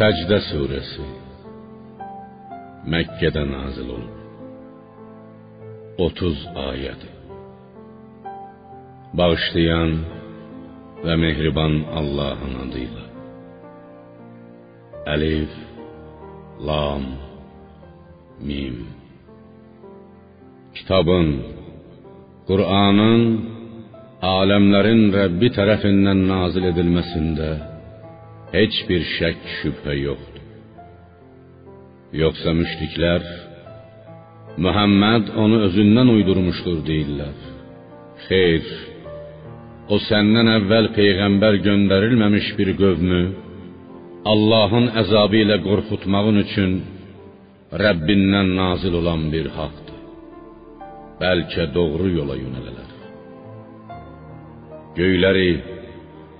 Səcdə surəsi Məkkədə nazil olub. 30 ayədir. Bağışlayan və mehriban Allahın adıyla. Əlif, Lam, Mim. Kitabın, Qur'anın aləmlərin Rəbbi tərəfindən nazil edilməsində heç bir şək şübhə yoxdur. Yoxsa müşriklər Muhammed onu özündən uydurmuşdur deyirlər. Xeyr, o səndən əvvəl peyğəmbər göndərilməmiş bir qövmü Allahın əzabı ilə qorxutmağın üçün Rəbbindən nazil olan bir haqdır. Bəlkə doğru yola yönələrlər. Göyləri,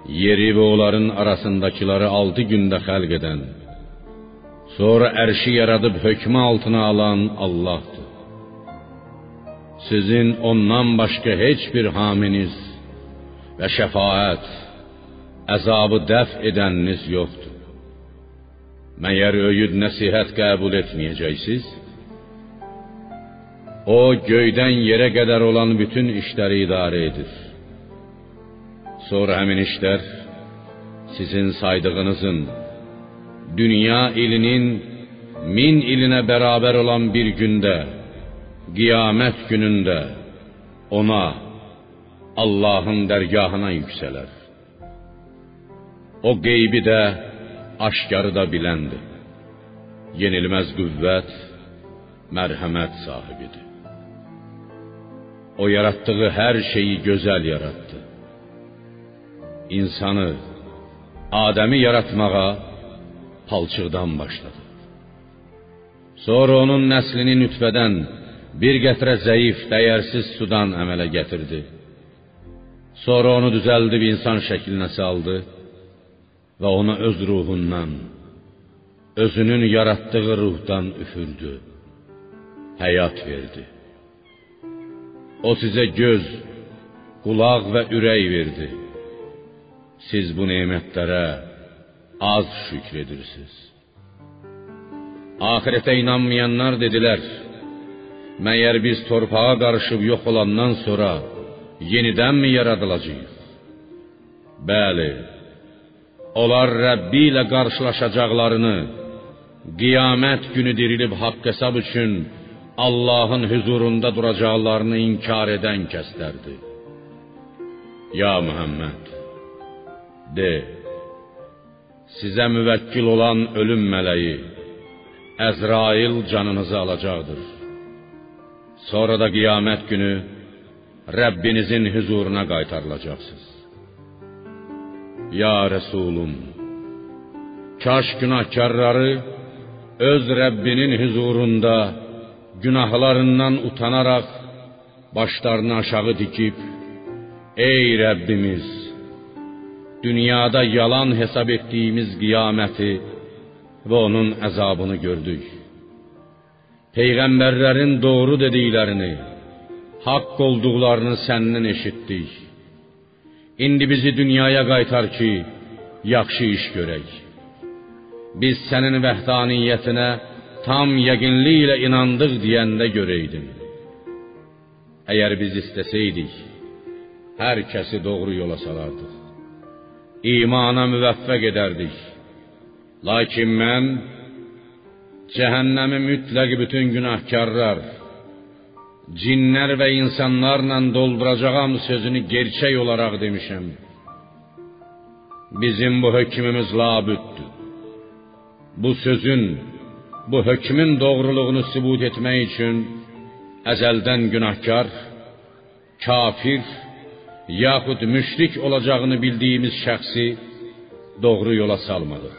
yeri və onların arasındakiləri altı gündə xəlq edən, sonra ərşi yaradıb hökmü altına alan Allahdır. Sizin ondan başqa heç bir haminiz və şəfaət, əzabı dəf edəniniz yoxdur. Məyər öyüd nəsihət qəbul etməyəcəksiniz? O göydən yerə qədər olan bütün işləri idarə edir. Sonra həmin işlər sizin saydığınızın dünya ilinin min ilinə bərabər olan bir gündə, qiyamət günündə ona Allahın dərgahına yüksələr. O qeybi də, aşkarı da biləndir. Yenilməz qüvvət, mərhəmət sahibidir. O yarattığı hər şeyi gözəl yaratdı. İnsanı, Adəmi yaratmağa palçıqdan başladı. Sonra onun nəslini nütfədən bir qətrə zəif, dəyərsiz sudan əmələ gətirdi. Sonra onu düzəldib insan şəklinə saldı və ona öz ruhundan, özünün yaratdığı ruhdan üfürdü, həyat verdi. O sizə göz, qulaq və ürək verdi. Siz bu nemətlərə az şükr edirsiniz. Ahirete inanmayanlar dediler, Məyər biz torpağa qarışıb yox olandan sonra yenidən mi yaradılacağıq? Bəli, onlar Rəbbi ilə qarşılaşacaqlarını, qiyamət günü dirilib haqq hesab üçün Allahın huzurunda duracaqlarını inkar edən kəslərdir. Ya Muhammed, de, sizə müvəkkil olan ölüm mələyi Əzrail canınızı alacaqdır. Sonra da qiyamət günü Rəbbinizin huzuruna qaytarılacaqsınız. Ya Resulum, kaş günahkarları öz Rəbbinin huzurunda günahlarından utanaraq başlarını aşağı dikib, ey Rəbbimiz, dünyada yalan hesab etdiyimiz qiyaməti və onun əzabını gördük. Peyğəmbərlərin doğru dediklərini, haqq olduqlarını səndən eşitdik. İndi bizi dünyaya qaytar ki, yaxşı iş görək. Biz sənin vəhdaniyyətinə tam yəqinliklə inandıq deyəndə görəydin. Əgər biz istəsəydik, hər kəsi doğru yola salardıq. İmana müvəffəq edərdik. Lakin mən cəhənnəmi mütləq bütün günahkarlar, cinlər və insanlarla dolduracağam sözünü gerçək olaraq demişəm. Bizim bu hökmümüz labüddür. Bu sözün, bu hökmün doğruluğunu sübut etmək üçün əzəldən günahkar, kafir, yaxud müşrik olacağını bildiyimiz şəxsi doğru yola salmadıq.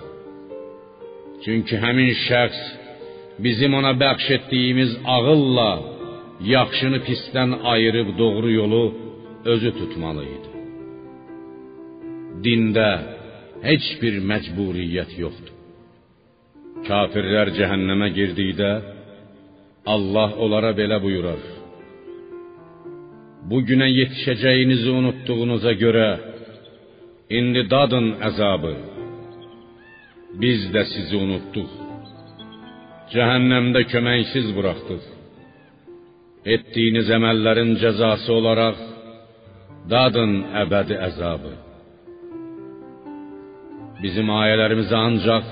Çünki həmin şəxs bizim ona bəxş etdiyimiz ağılla yaxşını pisdən ayırıb doğru yolu özü tutmalı idi. Dində heç bir məcburiyyət yoxdur. Kafirlər cəhənnəmə girdikdə Allah onlara belə buyurar: Bu günə yetişəcəyinizi unutduğunuza görə indi dadın əzabı. Biz də sizi unutduq. Cəhənnəmdə köməksiz buraxdıq. Etdiyiniz əməllərin cəzası olaraq dadın əbədi əzabı. Bizim ayələrimizi ancaq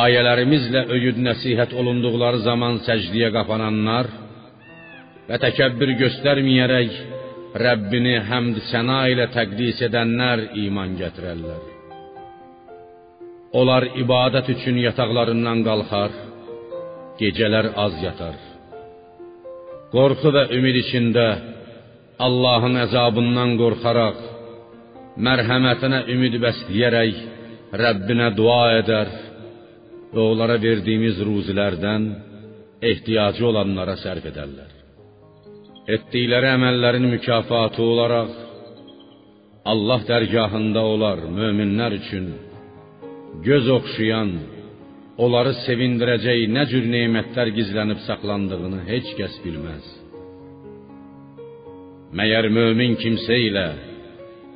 ayələrimizlə öyüd nəsihət olunduqları zaman səcdiyə qapananlar və təkəbbür göstərməyərək Rəbbini həmd səna ilə təqdis edənlər iman gətirərlər. Onlar ibadət üçün yataqlarından qalxar, gecələr az yatar. Qorxu və ümid içində Allahın əzabından qorxaraq, mərhəmətinə ümid bəsləyərək Rəbbinə dua edər və onlara verdiyimiz ruzilərdən ehtiyacı olanlara sərf edərlər. Etdikləri əməllərin mükafatı olaraq Allah dərgahında olar möminlər üçün göz oxşayan, onları sevindirəcək nə cür nemətlər gizlənib saxlandığını heç kəs bilməz. Məyər mömin kimsə ilə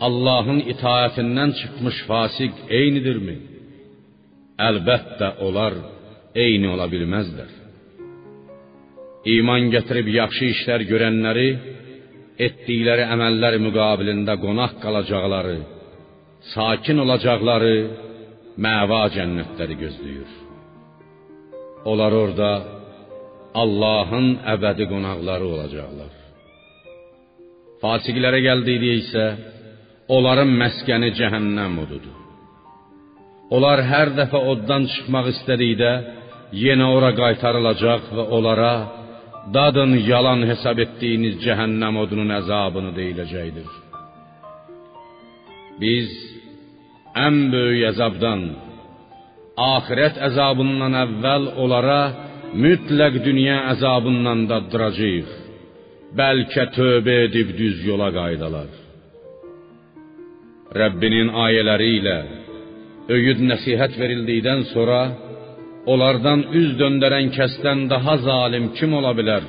Allahın itaətindən çıxmış fasiq eynidirmi? Əlbəttə onlar eyni ola bilməzlər. İman gətirib yaxşı işlər görənləri etdikləri əməllər müqabilində qonaq qalacaqları, sakin olacaqları məva cənnətləri gözləyir. Onlar orada Allahın əbədi qonaqları olacaqlar. Fasiqlərə gəldikdə isə onların məskəni cəhənnəm odudur. Onlar hər dəfə oddan çıxmaq istədikdə yenə ora qaytarılacaq və onlara dadın yalan hesab etdiyiniz cəhənnəm odunun əzabını deyiləcəkdir. Biz ən böyük əzabdan, axirət əzabından əvvəl onlara mütləq dünya əzabından daddıracağıq. Bəlkə tövbə edib düz yola qaydalar. Rəbbinin ayələri ilə öyüd nəsihət verildikdən sonra onlardan üz döndərən kəsdən daha zalim kim ola bilər?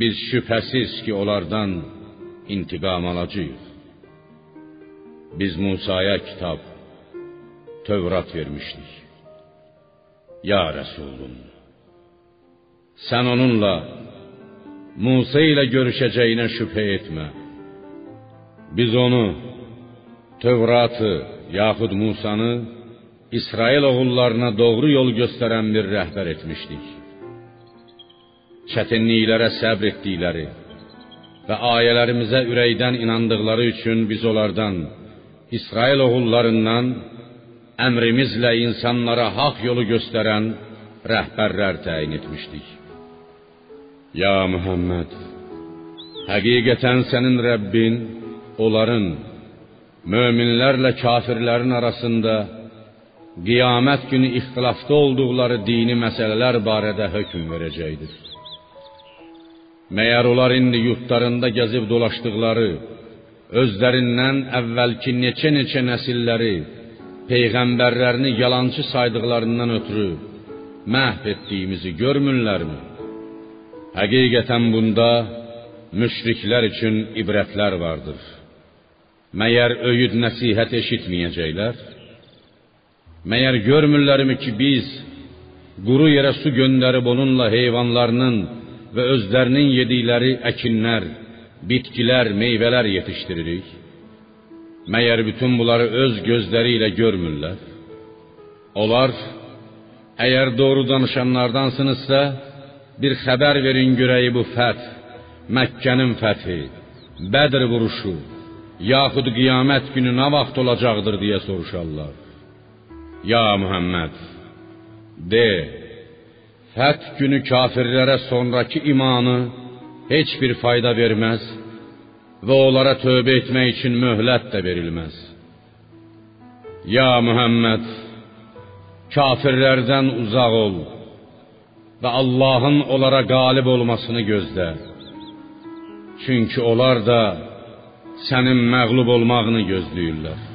Biz şübhəsiz ki, onlardan intiqam alacağıq. Biz Musaya kitab, Tövrat vermişdik. Ya Resulüm, sən onunla Musa ilə görüşəcəyinə şübhə etmə. Biz onu Tövratı yaxud Musanı İsrail oğullarına doğru yol göstərən bir rəhbər etmişdik. Çətinliklərə səbr etdikləri və ayələrimizə ürəkdən inandıqları üçün biz onlardan İsrail oğullarından əmrimizlə insanlara haqq yolu göstərən rəhbərlər təyin etmişdik. Ya Muhammed, həqiqətən sənin Rəbbin onların möminlərlə kafirlərin arasında qiyamət günü ixtilafda olduqları dini məsələlər barədə hökm verəcəkdir. Məyər onlar indi yurtlarında gəzib dolaşdıqları, özlərindən əvvəlki neçə-neçə nəsilləri, peyğəmbərlərini yalançı saydıqlarından ötürü məhv etdiyimizi görmürlərmi? Həqiqətən bunda müşriklər üçün ibrətlər vardır. Məyər öyüd nəsihət eşitməyəcəklər? Məyər görmürlərmi ki, biz quru yerə su göndərib onunla heyvanlarının və özlərinin yedikləri əkinlər, bitkilər, meyvələr yetişdiririk? Məyər bütün bunları öz gözləri ilə görmürlər? Onlar əgər doğru danışanlardansınızsa, bir xəbər verin görəyi bu fəth, Məkkənin fəthi, Bədr vuruşu, yaxud qiyamət günü nə vaxt olacaqdır deyə soruşarlar. Ya Muhammed, de, fəth günü kafirlərə sonrakı imanı heç bir fayda verməz və onlara tövbə etmək üçün möhlət də verilməz. Ya Muhammed, kafirlərdən uzaq ol və Allahın onlara qalib olmasını gözlə. Çünki onlar da sənin məğlub olmağını gözləyirlər.